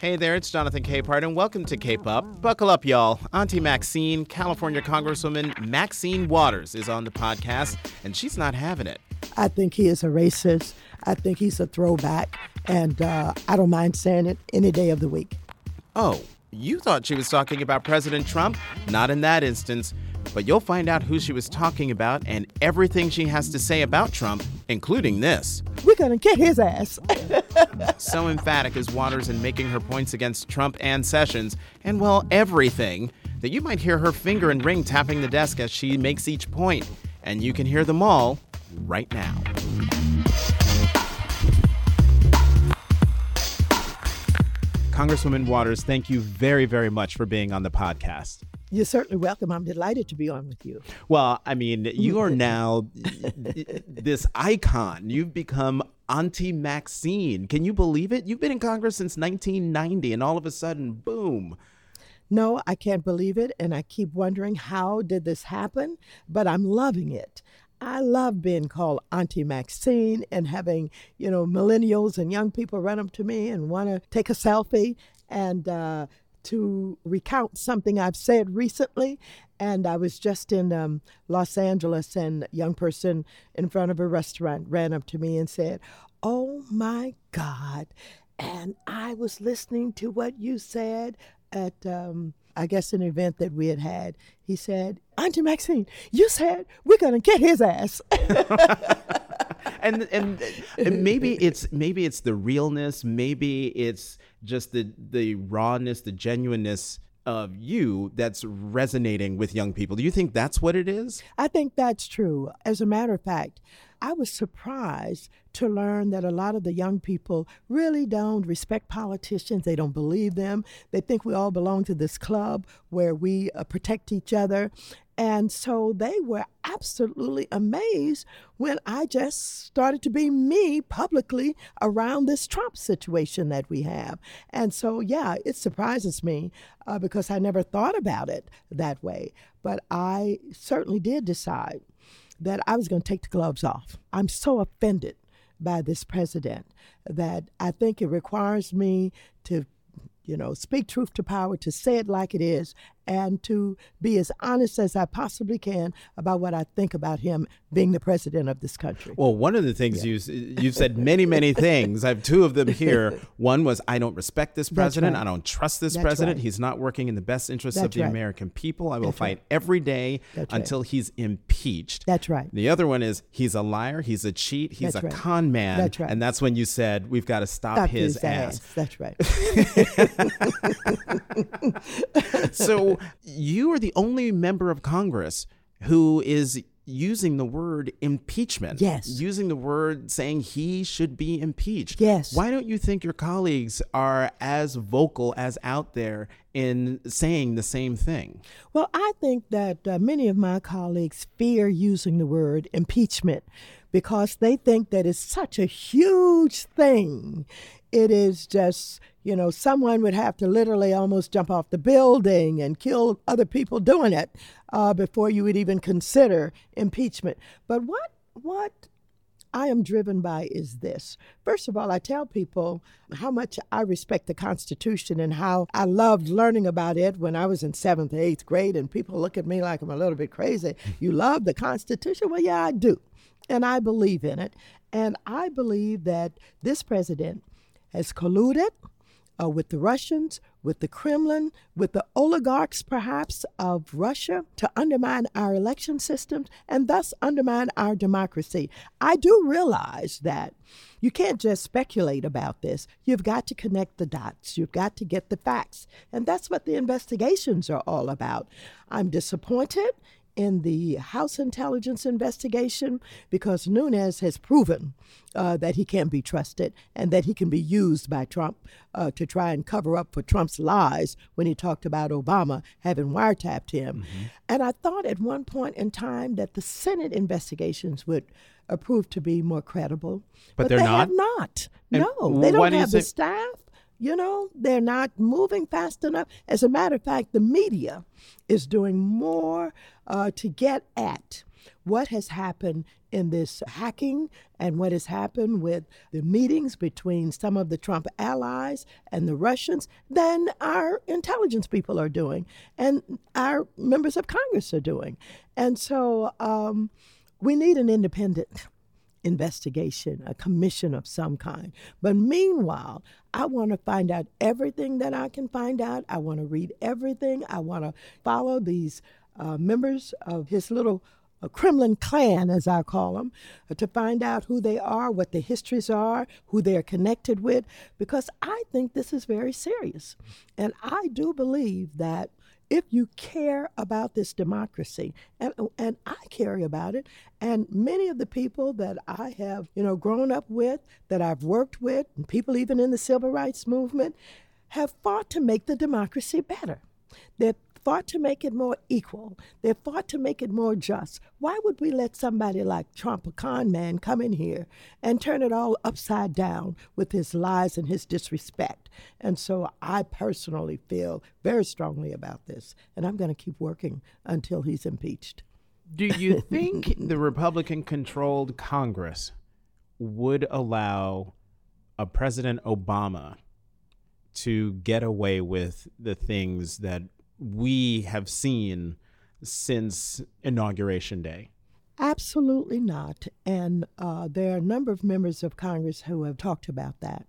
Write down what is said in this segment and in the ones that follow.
Hey there, it's Jonathan Capehart, and welcome to Cape Up. Buckle up, y'all. Auntie Maxine, California Congresswoman Maxine Waters, is on the podcast, and she's not having it. I think he is a racist. I think he's a throwback, and uh, I don't mind saying it any day of the week. Oh, you thought she was talking about President Trump? Not in that instance. But you'll find out who she was talking about and everything she has to say about Trump, including this. We're gonna get his ass. so emphatic is Waters in making her points against Trump and Sessions, and well, everything, that you might hear her finger and ring tapping the desk as she makes each point. And you can hear them all right now. Congresswoman Waters, thank you very, very much for being on the podcast. You're certainly welcome. I'm delighted to be on with you. Well, I mean, you are mm-hmm. now this icon. You've become Auntie Maxine. Can you believe it? You've been in Congress since 1990, and all of a sudden, boom. No, I can't believe it. And I keep wondering how did this happen? But I'm loving it. I love being called Auntie Maxine and having, you know, millennials and young people run up to me and want to take a selfie and uh, to recount something I've said recently. And I was just in um, Los Angeles, and a young person in front of a restaurant ran up to me and said, Oh my God. And I was listening to what you said at, um, I guess, an event that we had had. He said, Auntie Maxine, you said we're to get his ass. and, and and maybe it's maybe it's the realness, maybe it's just the the rawness, the genuineness of you that's resonating with young people. Do you think that's what it is? I think that's true. As a matter of fact, I was surprised to learn that a lot of the young people really don't respect politicians. They don't believe them. They think we all belong to this club where we uh, protect each other. And so they were absolutely amazed when I just started to be me publicly around this Trump situation that we have. And so, yeah, it surprises me uh, because I never thought about it that way. But I certainly did decide that I was going to take the gloves off. I'm so offended by this president that I think it requires me to you know, speak truth to power, to say it like it is, and to be as honest as I possibly can about what I think about him being the president of this country. Well, one of the things yeah. you you've said many many things. I have two of them here. One was I don't respect this president. Right. I don't trust this That's president. Right. He's not working in the best interests That's of the right. American people. I will That's fight every day until he's impeached. That's right. The other one is he's a liar. He's a cheat. He's a con man. That's right. And that's when you said we've got to stop, stop his, his ass. ass. That's right. so you are the only member of Congress who is using the word impeachment. Yes. Using the word saying he should be impeached. Yes. Why don't you think your colleagues are as vocal as out there in saying the same thing? Well, I think that uh, many of my colleagues fear using the word impeachment because they think that it's such a huge thing. It is just, you know, someone would have to literally almost jump off the building and kill other people doing it uh, before you would even consider impeachment. But what, what I am driven by is this. First of all, I tell people how much I respect the Constitution and how I loved learning about it when I was in seventh eighth grade, and people look at me like I'm a little bit crazy. You love the Constitution? Well, yeah, I do and I believe in it. And I believe that this president has colluded uh, with the Russians, with the Kremlin, with the oligarchs perhaps of Russia to undermine our election systems and thus undermine our democracy. I do realize that you can't just speculate about this. You've got to connect the dots, you've got to get the facts. And that's what the investigations are all about. I'm disappointed in the House intelligence investigation because Nunes has proven uh, that he can be trusted and that he can be used by Trump uh, to try and cover up for Trump's lies when he talked about Obama having wiretapped him. Mm-hmm. And I thought at one point in time that the Senate investigations would prove to be more credible, but, but they're they not. Have not. And no, they don't have the staff. You know, they're not moving fast enough. As a matter of fact, the media is doing more uh, to get at what has happened in this hacking and what has happened with the meetings between some of the Trump allies and the Russians than our intelligence people are doing and our members of Congress are doing. And so um, we need an independent investigation, a commission of some kind. But meanwhile, I want to find out everything that I can find out. I want to read everything. I want to follow these uh, members of his little a Kremlin clan, as I call them, uh, to find out who they are, what their histories are, who they are connected with, because I think this is very serious. And I do believe that if you care about this democracy, and, and I care about it, and many of the people that I have, you know, grown up with, that I've worked with, and people even in the civil rights movement, have fought to make the democracy better. They've fought to make it more equal. They fought to make it more just. Why would we let somebody like Trump, a con man, come in here and turn it all upside down with his lies and his disrespect? And so I personally feel very strongly about this, and I'm going to keep working until he's impeached. Do you think the Republican controlled Congress would allow a President Obama to get away with the things that we have seen since inauguration day? Absolutely not. And uh, there are a number of members of Congress who have talked about that.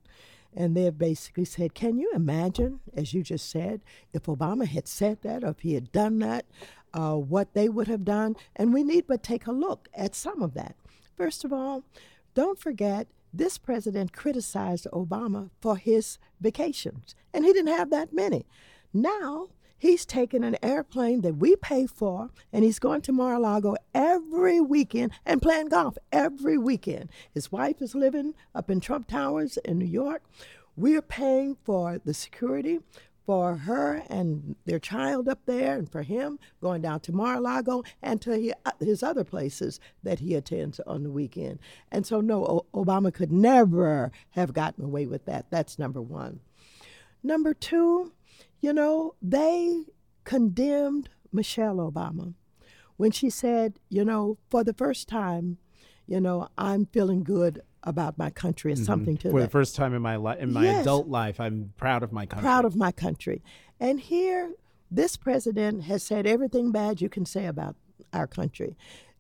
And they have basically said, Can you imagine, as you just said, if Obama had said that or if he had done that, uh, what they would have done? And we need but take a look at some of that. First of all, don't forget this president criticized Obama for his vacations, and he didn't have that many. Now, He's taking an airplane that we pay for, and he's going to Mar-a-Lago every weekend and playing golf every weekend. His wife is living up in Trump Towers in New York. We're paying for the security for her and their child up there, and for him going down to Mar-a-Lago and to uh, his other places that he attends on the weekend. And so, no, Obama could never have gotten away with that. That's number one. Number two, you know, they condemned Michelle Obama when she said, you know, for the first time, you know, I'm feeling good about my country or mm-hmm. something to for that. the first time in my life in my yes. adult life i'm proud of my country proud of my country and here this president has said everything bad you can say about our country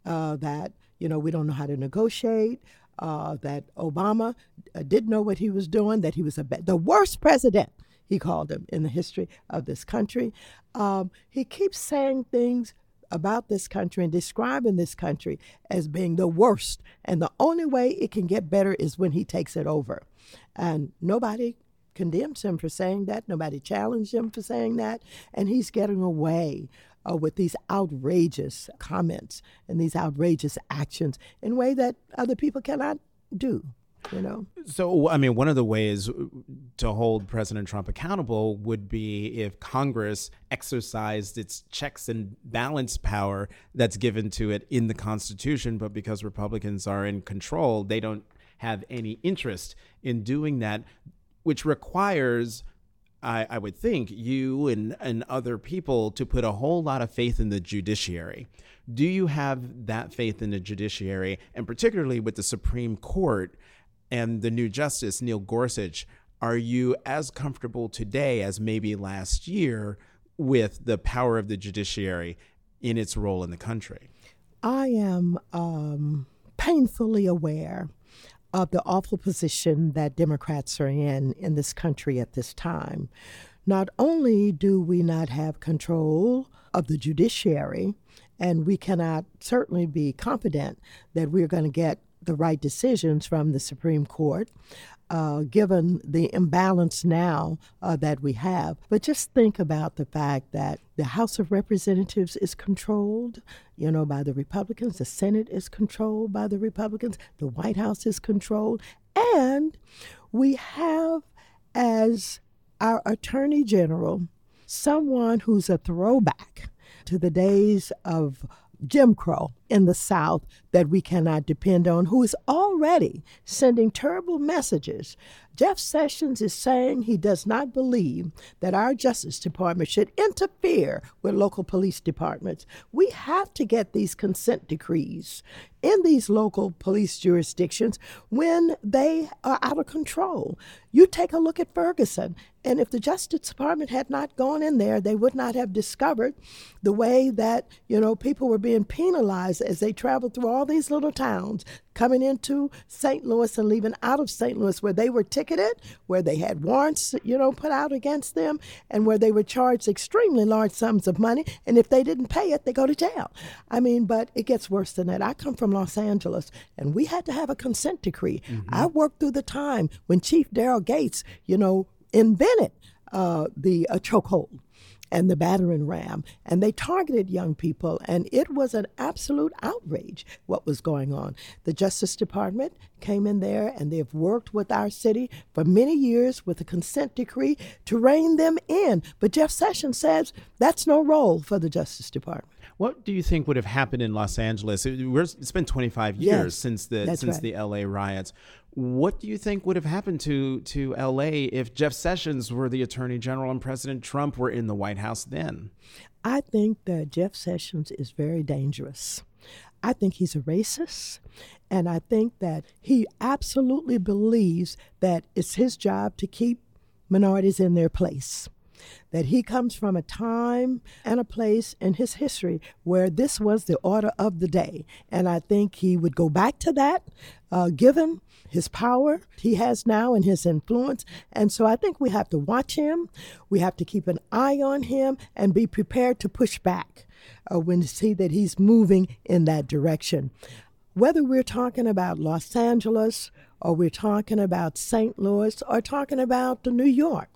uh, that you know we don't know how to negotiate uh, that obama uh, didn't know what he was doing that he was a be- the worst president he called him in the history of this country. Um, he keeps saying things about this country and describing this country as being the worst. And the only way it can get better is when he takes it over. And nobody condemns him for saying that. Nobody challenged him for saying that. And he's getting away uh, with these outrageous comments and these outrageous actions in a way that other people cannot do you know so i mean one of the ways to hold president trump accountable would be if congress exercised its checks and balance power that's given to it in the constitution but because republicans are in control they don't have any interest in doing that which requires I, I would think you and, and other people to put a whole lot of faith in the judiciary. Do you have that faith in the judiciary, and particularly with the Supreme Court, and the new justice, Neil Gorsuch, are you as comfortable today as maybe last year with the power of the judiciary in its role in the country? I am um, painfully aware of the awful position that Democrats are in in this country at this time. Not only do we not have control of the judiciary, and we cannot certainly be confident that we're going to get the right decisions from the Supreme Court. Uh, given the imbalance now uh, that we have. But just think about the fact that the House of Representatives is controlled, you know, by the Republicans. The Senate is controlled by the Republicans. The White House is controlled. And we have as our Attorney General someone who's a throwback to the days of Jim Crow in the South that we cannot depend on, who is already sending terrible messages. Jeff Sessions is saying he does not believe that our Justice Department should interfere with local police departments. We have to get these consent decrees in these local police jurisdictions when they are out of control. You take a look at Ferguson, and if the Justice Department had not gone in there, they would not have discovered the way that, you know, people were being penalized as they traveled through all these little towns, coming into St. Louis and leaving out of St. Louis, where they were ticketed, where they had warrants, you know, put out against them, and where they were charged extremely large sums of money. And if they didn't pay it, they go to jail. I mean, but it gets worse than that. I come from Los Angeles, and we had to have a consent decree. Mm-hmm. I worked through the time when Chief Daryl Gates, you know, invented uh, the uh, chokehold and the battering ram, and they targeted young people, and it was an absolute outrage what was going on. The Justice Department came in there, and they've worked with our city for many years with a consent decree to rein them in. But Jeff Sessions says that's no role for the Justice Department. What do you think would have happened in Los Angeles? It's been 25 years yes, since the since right. the LA riots. What do you think would have happened to to LA if Jeff Sessions were the Attorney General and President Trump were in the White House then? I think that Jeff Sessions is very dangerous. I think he's a racist, and I think that he absolutely believes that it's his job to keep minorities in their place that he comes from a time and a place in his history where this was the order of the day. And I think he would go back to that, uh, given his power he has now and his influence. And so I think we have to watch him, we have to keep an eye on him, and be prepared to push back uh, when we see that he's moving in that direction. Whether we're talking about Los Angeles, or we're talking about St. Louis, or talking about New York,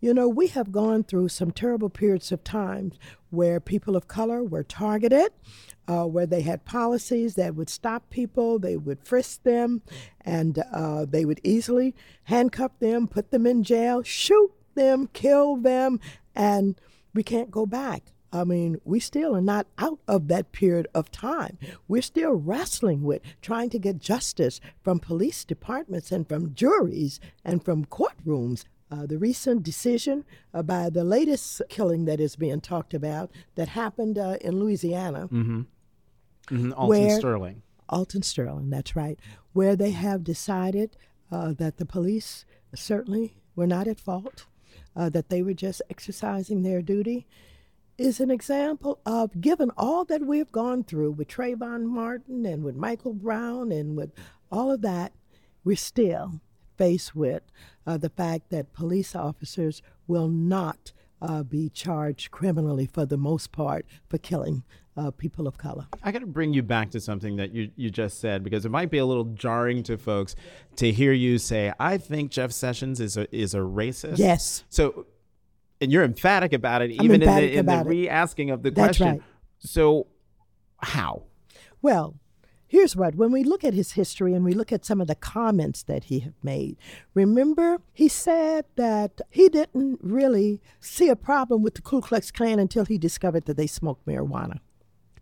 you know, we have gone through some terrible periods of time where people of color were targeted, uh, where they had policies that would stop people, they would frisk them, and uh, they would easily handcuff them, put them in jail, shoot them, kill them, and we can't go back. I mean, we still are not out of that period of time. We're still wrestling with trying to get justice from police departments and from juries and from courtrooms uh, the recent decision uh, by the latest killing that is being talked about that happened uh, in Louisiana. Mm-hmm. Mm-hmm. Alton where, Sterling. Alton Sterling, that's right. Where they have decided uh, that the police certainly were not at fault, uh, that they were just exercising their duty, is an example of given all that we've gone through with Trayvon Martin and with Michael Brown and with all of that, we're still faced with uh, the fact that police officers will not uh, be charged criminally for the most part for killing uh, people of color. I got to bring you back to something that you, you just said because it might be a little jarring to folks to hear you say, I think Jeff Sessions is a, is a racist. Yes. So, and you're emphatic about it, even in the, in the re asking of the That's question. Right. So, how? Well, Here's what when we look at his history and we look at some of the comments that he made, remember he said that he didn't really see a problem with the Ku Klux Klan until he discovered that they smoked marijuana,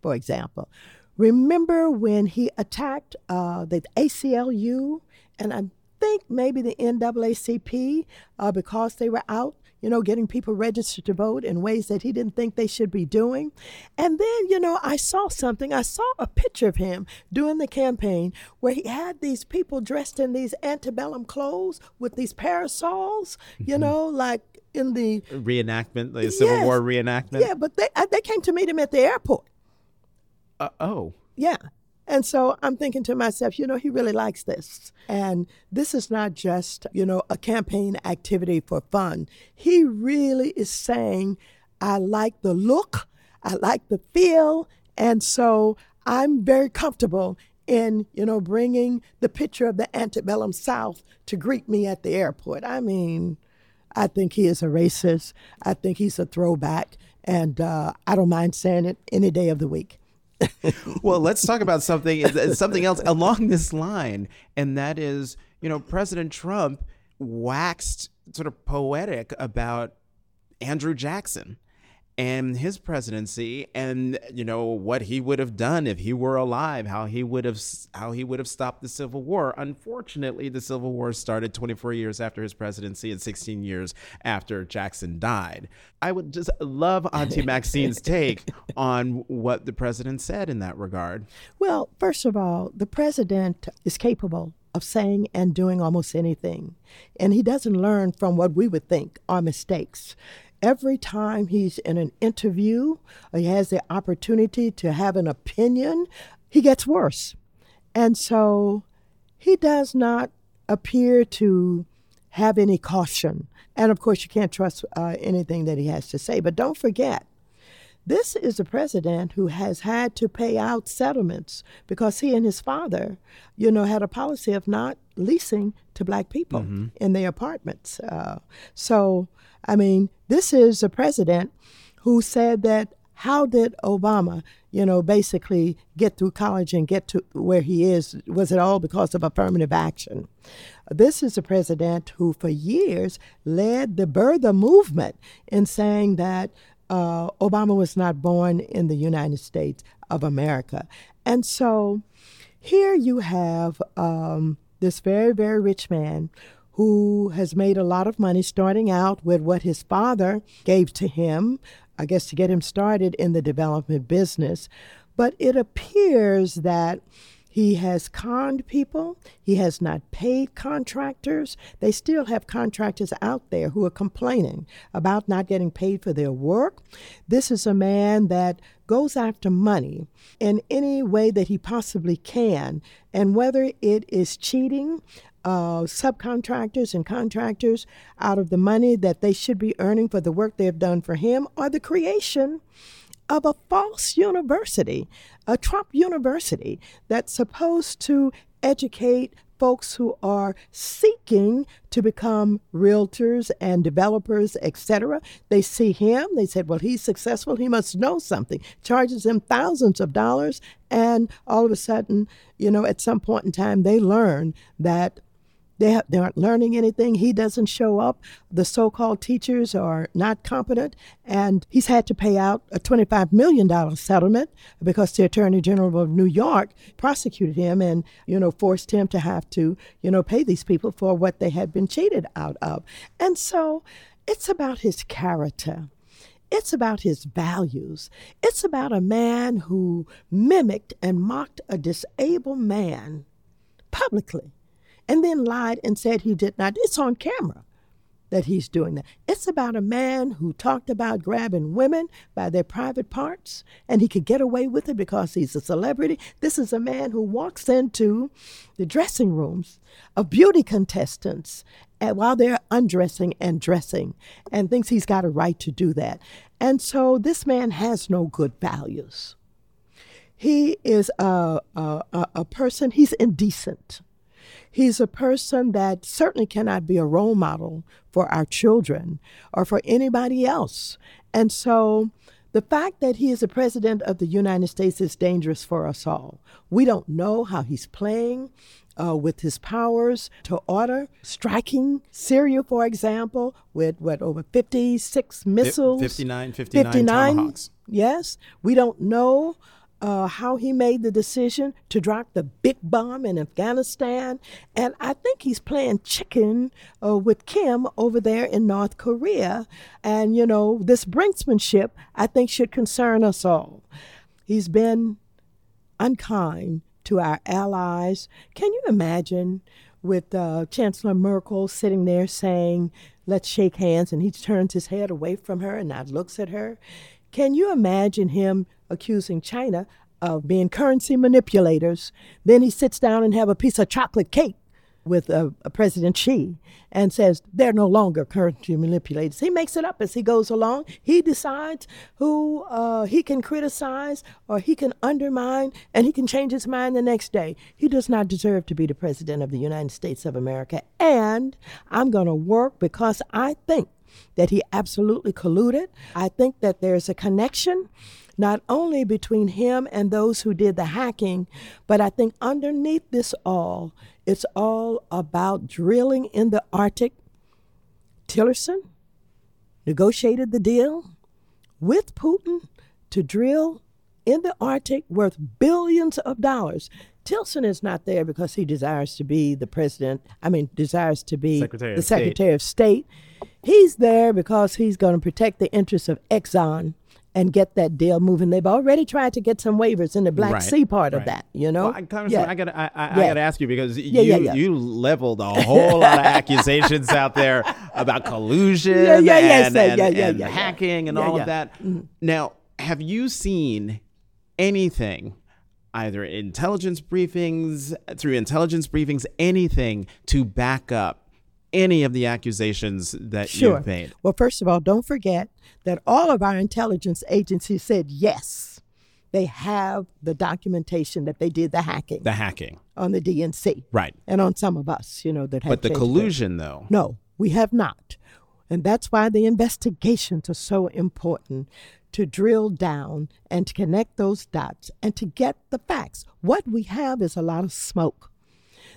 for example. Remember when he attacked uh, the ACLU and I think maybe the NAACP uh, because they were out you know, getting people registered to vote in ways that he didn't think they should be doing. And then, you know, I saw something. I saw a picture of him doing the campaign where he had these people dressed in these antebellum clothes with these parasols, you mm-hmm. know, like in the reenactment, the Civil War reenactment. Yeah, but they they came to meet him at the airport. Uh, oh. Yeah. And so I'm thinking to myself, you know, he really likes this. And this is not just, you know, a campaign activity for fun. He really is saying, I like the look, I like the feel. And so I'm very comfortable in, you know, bringing the picture of the antebellum South to greet me at the airport. I mean, I think he is a racist. I think he's a throwback. And uh, I don't mind saying it any day of the week. well, let's talk about something something else along this line, and that is, you know, President Trump waxed sort of poetic about Andrew Jackson and his presidency and you know what he would have done if he were alive how he would have how he would have stopped the civil war. Unfortunately the civil war started 24 years after his presidency and 16 years after jackson died. I would just love auntie maxine's take on what the president said in that regard. Well first of all the president is capable of saying and doing almost anything. And he doesn't learn from what we would think are mistakes every time he's in an interview or he has the opportunity to have an opinion, he gets worse. And so he does not appear to have any caution. And of course, you can't trust uh, anything that he has to say. But don't forget, this is a president who has had to pay out settlements because he and his father, you know, had a policy of not leasing to black people mm-hmm. in their apartments. Uh, so, I mean, this is a president who said that how did Obama, you know, basically get through college and get to where he is? Was it all because of affirmative action? This is a president who, for years, led the birther movement in saying that uh, Obama was not born in the United States of America. And so here you have um, this very, very rich man who has made a lot of money starting out with what his father gave to him, I guess to get him started in the development business. But it appears that he has conned people. He has not paid contractors. They still have contractors out there who are complaining about not getting paid for their work. This is a man that goes after money in any way that he possibly can. And whether it is cheating uh, subcontractors and contractors out of the money that they should be earning for the work they have done for him or the creation of a false university, a Trump university that's supposed to educate folks who are seeking to become realtors and developers, etc. They see him, they said, well, he's successful, he must know something, charges them thousands of dollars, and all of a sudden, you know, at some point in time, they learn that they, have, they aren't learning anything. He doesn't show up. The so called teachers are not competent. And he's had to pay out a $25 million settlement because the Attorney General of New York prosecuted him and, you know, forced him to have to, you know, pay these people for what they had been cheated out of. And so it's about his character. It's about his values. It's about a man who mimicked and mocked a disabled man publicly and then lied and said he did not. It's on camera that he's doing that. It's about a man who talked about grabbing women by their private parts and he could get away with it because he's a celebrity. This is a man who walks into the dressing rooms of beauty contestants and while they're undressing and dressing and thinks he's got a right to do that. And so this man has no good values. He is a, a, a person, he's indecent. He's a person that certainly cannot be a role model for our children or for anybody else. And so the fact that he is the president of the United States is dangerous for us all. We don't know how he's playing. Uh, with his powers to order striking Syria, for example, with what over 56 missiles, 59, 59, 59 tomahawks. Yes, we don't know uh, how he made the decision to drop the big bomb in Afghanistan. And I think he's playing chicken uh, with Kim over there in North Korea. And, you know, this brinksmanship, I think, should concern us all. He's been unkind to our allies. Can you imagine with uh, Chancellor Merkel sitting there saying, let's shake hands, and he turns his head away from her and not looks at her? Can you imagine him accusing China of being currency manipulators? Then he sits down and have a piece of chocolate cake with uh, President Xi and says they're no longer currency manipulators. He makes it up as he goes along. He decides who uh, he can criticize or he can undermine, and he can change his mind the next day. He does not deserve to be the President of the United States of America. And I'm going to work because I think that he absolutely colluded. I think that there's a connection not only between him and those who did the hacking, but I think underneath this all, it's all about drilling in the Arctic. Tillerson negotiated the deal with Putin to drill in the Arctic worth billions of dollars. Tillerson is not there because he desires to be the president, I mean, desires to be Secretary the of State. Secretary of State. He's there because he's going to protect the interests of Exxon and get that deal moving. They've already tried to get some waivers in the Black Right, Sea part of that, you know? Well, I, Congressman, Yeah. I gotta, I, I, I Yeah. gotta ask you because you, yeah, yeah. you leveled a whole lot of accusations out there about collusion Yeah, yeah, yeah, and, and, yeah, yeah, and yeah, yeah. hacking and Yeah, all yeah. of that. Mm-hmm. Now, have you seen anything, either intelligence briefings, through intelligence briefings, anything to back up any of the accusations that Sure. you've made? Well, first of all, don't forget that all of our intelligence agencies said yes, they have the documentation that they did the hacking The hacking, on the DNC right? and on some of us, you know, that But the collusion, though, No, we have not. And that's why the investigations are so important to drill down and to connect those dots and to get the facts. What we have is a lot of smoke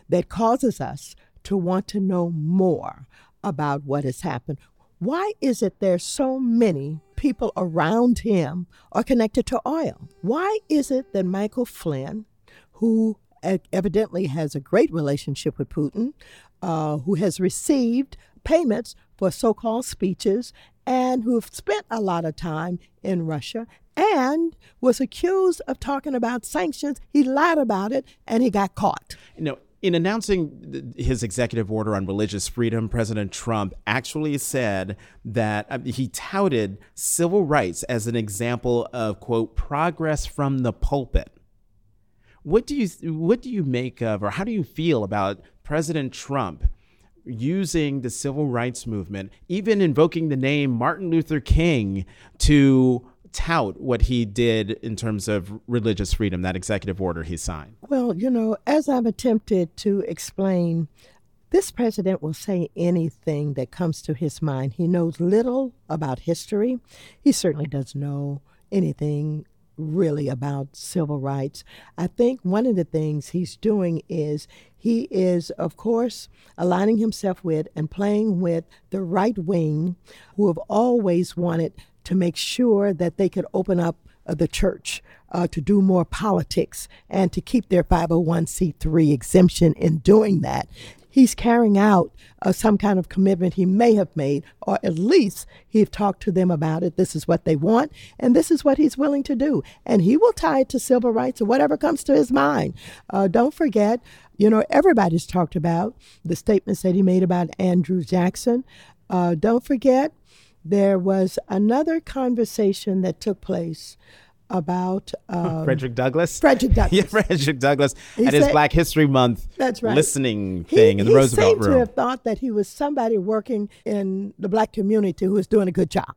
that causes us to want to know more about what has happened. Why is it there's so many people around him are connected to oil? Why is it that Michael Flynn, who evidently has a great relationship with Putin, uh, who has received payments for so called speeches, and who have spent a lot of time in Russia and was accused of talking about sanctions. He lied about it and he got caught. you know, in announcing his executive order on religious freedom, President Trump actually said that uh, he touted civil rights as an example of quote progress from the pulpit. What do you what do you make of, or how do you feel about President Trump using the civil rights movement, even invoking the name Martin Luther King to tout what he did in terms of religious freedom, that executive order he signed? Well, you know, as I've attempted to explain, this president will say anything that comes to his mind. He knows little about history. He certainly doesn't know anything really about civil rights. I think one of the things he's doing is he is, of course, aligning himself with and playing with the right wing who have always wanted to make sure that they could open up uh, the church uh, to do more politics and to keep their 501c3 exemption in doing that. He's carrying out uh, some kind of commitment he may have made, or at least he's talked to them about it. This is what they want, and this is what he's willing to do. And he will tie it to civil rights or whatever comes to his mind. Uh, don't forget, you know, everybody's talked about the statements that he made about Andrew Jackson. Uh, don't forget, there was another conversation that took place about um, Frederick Douglass? Frederick Douglass. Yeah, Frederick Douglass He at his Black History Month That's right. listening He- thing in the he Roosevelt seemed to have thought that he was somebody working in the black community who was doing a good job.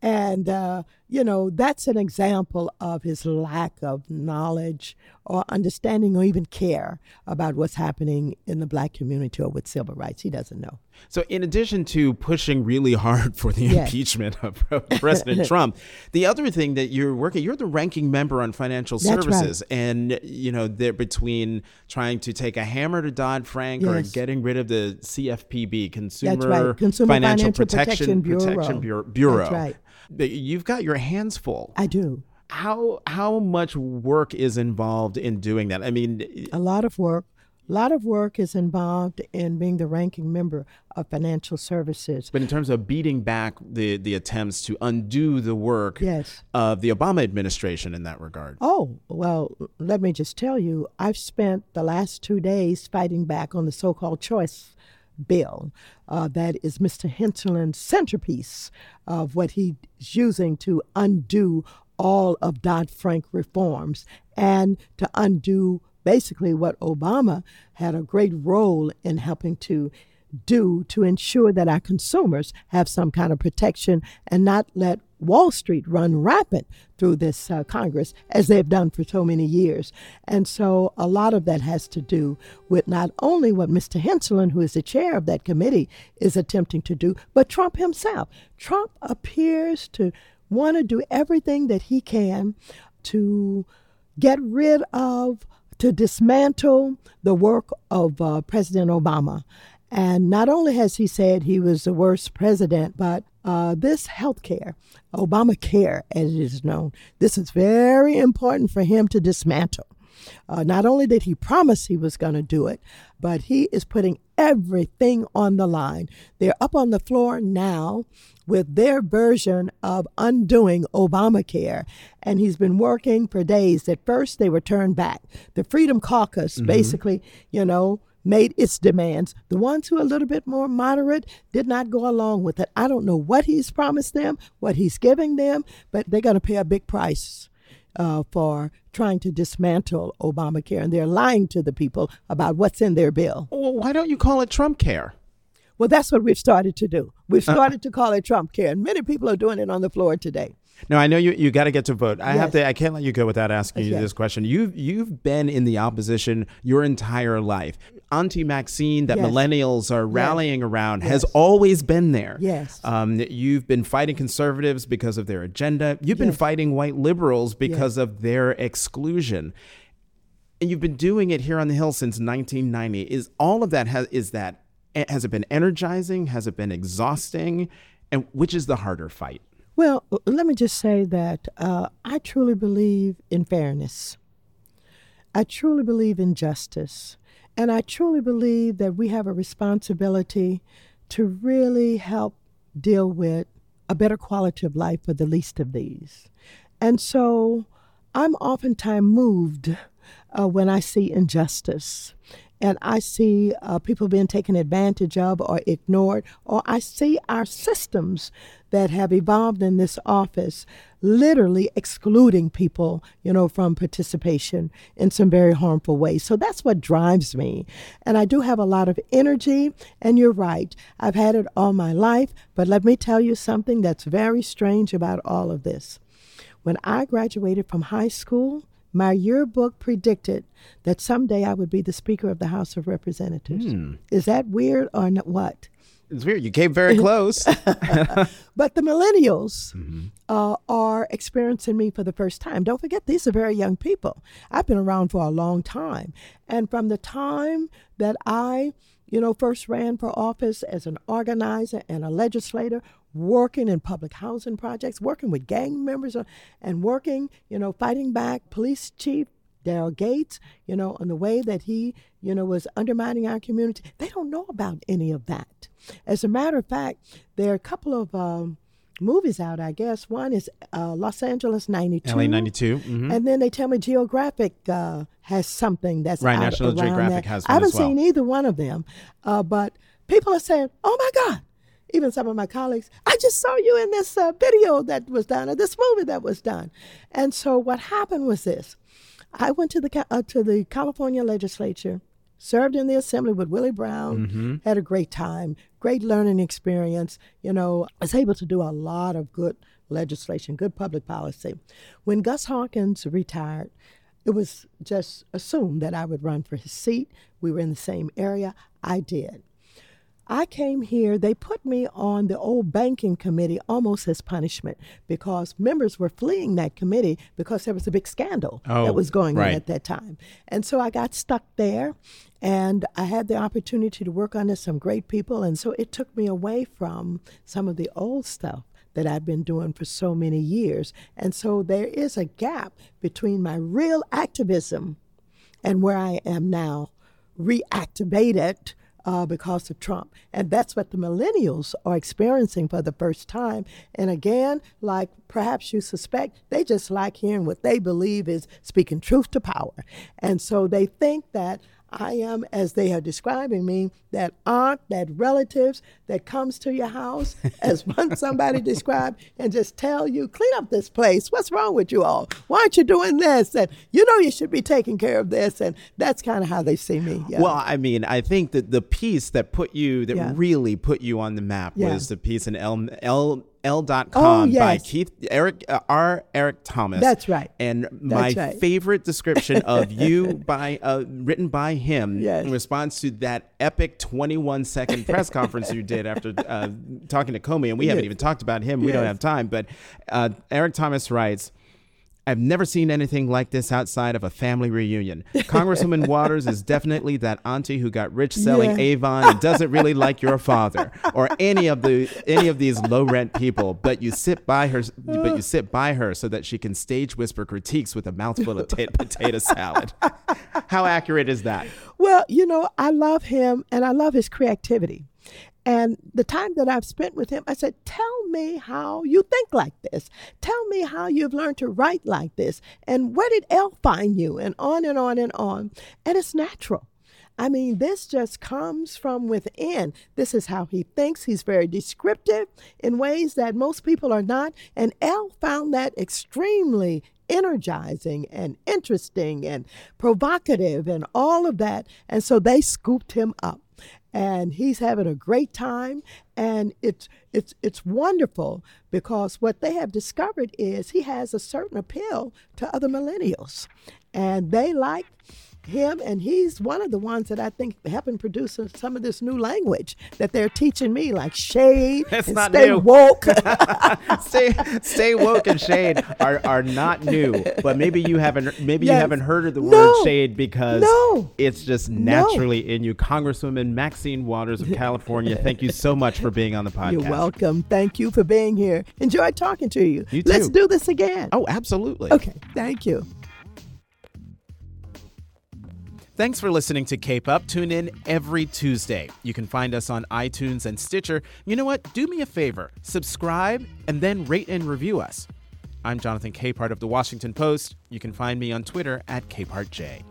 And, uh, you know, that's an example of his lack of knowledge or understanding or even care about what's happening in the black community or with civil rights. He doesn't know. So, in addition to pushing really hard for the Yes. impeachment of President Trump, the other thing that you're working, you're the ranking member on financial That's right. services, and you know they're between trying to take a hammer to Dodd Frank or getting rid of the CFPB, Consumer, right. Consumer Financial, Financial Protection, Protection Protection Bureau. Bureau. That's right. You've got your hands full. I do. How how much work is involved in doing that? I mean, A lot of work. A lot of work is involved in being the ranking member of financial services. But in terms of beating back the, the attempts to undo the work Yes. of the Obama administration in that regard. Oh, well, let me just tell you, I've spent the last two days fighting back on the so called choice bill. Uh, that is Mr. Hensarling's centerpiece of what he's using to undo all of Dodd Frank reforms and to undo basically what Obama had a great role in helping to do to ensure that our consumers have some kind of protection and not let Wall Street run rampant through this uh, Congress as they've done for so many years. And so a lot of that has to do with not only what Mr. Hensarling, who is the chair of that committee, is attempting to do, but Trump himself. Trump appears to want to do everything that he can to get rid of, to dismantle the work of uh, President Obama. And not only has he said he was the worst president, but uh, this health care, Obamacare as it is known, this is very important for him to dismantle. Uh, not only did he promise he was going to do it, but he is putting everything on the line. They're up on the floor now with their version of undoing Obamacare, and he's been working for days. At first, they were turned back. The Freedom Caucus mm-hmm. basically, you know, made its demands. The ones who are a little bit more moderate did not go along with it. I don't know what he's promised them, what he's giving them, but they're going to pay a big price uh, for trying to dismantle Obamacare, and they're lying to the people about what's in their bill. Well, why don't you call it Trump Care? Well, that's what we've started to do. We've uh, started uh, to call it Trump Care, and many people are doing it on the floor today. No, I know you. You got to get to vote. I yes. have to. I can't let you go without asking you this question. You've you've been in the opposition your entire life. Auntie Maxine, that yes. millennials are rallying yes. around, has always been there. Yes. Um, you've been fighting conservatives because of their agenda. You've been fighting white liberals because of their exclusion. And you've been doing it here on the Hill since 1990. Is all of that has is that has it been energizing? Has it been exhausting? And which is the harder fight? Well, let me just say that uh, I truly believe in fairness. I truly believe in justice. And I truly believe that we have a responsibility to really help deal with a better quality of life for the least of these. And so I'm oftentimes moved uh, when I see injustice and I see uh, people being taken advantage of or ignored, or I see our systems that have evolved in this office literally excluding people, you know, from participation in some very harmful ways. So that's what drives me. And I do have a lot of energy, and you're right. I've had it all my life, but let me tell you something that's very strange about all of this. When I graduated from high school, my yearbook predicted that someday I would be the Speaker of the House of Representatives. Mm. Is that weird or not, what? It's weird. You came very close. but the millennials mm-hmm. uh, are experiencing me for the first time. Don't forget, these are very young people. I've been around for a long time. And from the time that I, you know, first ran for office as an organizer and a legislator, working in public housing projects, working with gang members, uh, and working, you know, fighting back police chief Daryl Gates, you know, on the way that he, you know, was undermining our community. They don't know about any of that. As a matter of fact, there are a couple of um, movies out, I guess. One is uh, Los Angeles 92. LA 92. Mm-hmm. And then they tell me Geographic uh, has something that's right. National Geographic that. has I haven't well. seen either one of them, uh, but people are saying, oh my God, even some of my colleagues, I just saw you in this uh, video that was done or this movie that was done. And so what happened was this. I went to the uh, to the California legislature, served in the assembly with Willie Brown, mm-hmm. had a great time, great learning experience. You know, I was able to do a lot of good legislation, good public policy. When Gus Hawkins retired, it was just assumed that I would run for his seat. We were in the same area. I did. I came here, they put me on the old banking committee almost as punishment because members were fleeing that committee because there was a big scandal oh, that was going right. on at that time. And so I got stuck there and I had the opportunity to work under some great people. And so it took me away from some of the old stuff that I've been doing for so many years. And so there is a gap between my real activism and where I am now, reactivated uh, because of Trump. And that's what the millennials are experiencing for the first time. And again, like perhaps you suspect, they just like hearing what they believe is speaking truth to power. And so they think that I am, as they are describing me, that aunt, that relatives that comes to your house, as one somebody described, and just tell you, clean up this place. What's wrong with you all? Why aren't you doing this? And you know you should be taking care of this. And that's kind of how they see me. Yeah. Well, I mean, I think that the piece that put you, that yeah. really put you on the map yeah. was the piece in Elle, Elle Elle.com oh, yes. by Keith Eric uh, R. Eric Thomas. That's right. And my right. favorite description of you by uh, written by him yes. in response to that epic 21 second press conference you did after uh, talking to Comey, and we yes. haven't even talked about him. We don't have time, but uh, Eric Thomas writes. I've never seen anything like this outside of a family reunion. Congresswoman Waters is definitely that auntie who got rich selling Yeah. Avon and doesn't really like your father or any of the any of these low rent people. But you sit by her, but you sit by her so that she can stage whisper critiques with a mouthful of ta- potato salad. How accurate is that? Well, you know, I love him and I love his creativity. And the time that I've spent with him, I said, Tell me how you think like this. Tell me how you've learned to write like this. And where did Elle find you? And on and on and on. And it's natural. I mean, this just comes from within. This is how he thinks. He's very descriptive in ways that most people are not. And Elle found that extremely energizing and interesting and provocative and all of that. And so they scooped him up. And he's having a great time, and it's it's it's wonderful because what they have discovered is he has a certain appeal to other millennials, and they like him, and he's one of the ones that I think helping produce some of this new language that they're teaching me, like shade That's and not stay new. woke. stay stay woke and shade are, are not new but maybe you haven't maybe you haven't heard of the word No. shade because No. it's just naturally in you congresswoman maxine waters of california thank you so much for being on the podcast You're welcome. Thank you for being here. Enjoy talking to you. You Let's do this again. oh absolutely Okay. Thank you. Thanks for listening to Cape Up. Tune in every Tuesday. You can find us on iTunes and Stitcher. You know what? Do me a favor subscribe and then rate and review us. I'm Jonathan Capehart of The Washington Post. You can find me on Twitter at CapehartJ.